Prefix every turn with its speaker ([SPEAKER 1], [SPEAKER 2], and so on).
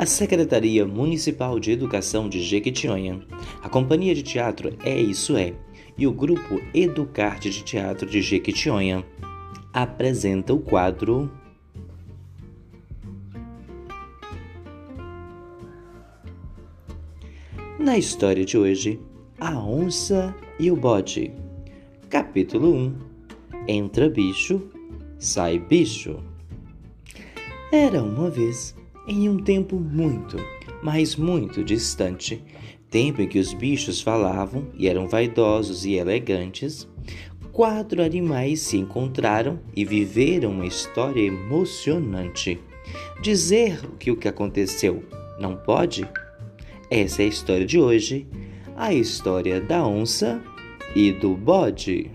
[SPEAKER 1] a Secretaria Municipal de Educação de Jequitinhonha, a Companhia de Teatro É Isso É e o Grupo Educarte de Teatro de Jequitinhonha apresenta o quadro Na história de hoje, a onça e o bode. Capítulo 1 Entra bicho, sai bicho. Era uma vez em um tempo muito, mas muito distante, tempo em que os bichos falavam e eram vaidosos e elegantes, quatro animais se encontraram e viveram uma história emocionante. Dizer que o que aconteceu não pode? Essa é a história de hoje, a história da onça e do bode.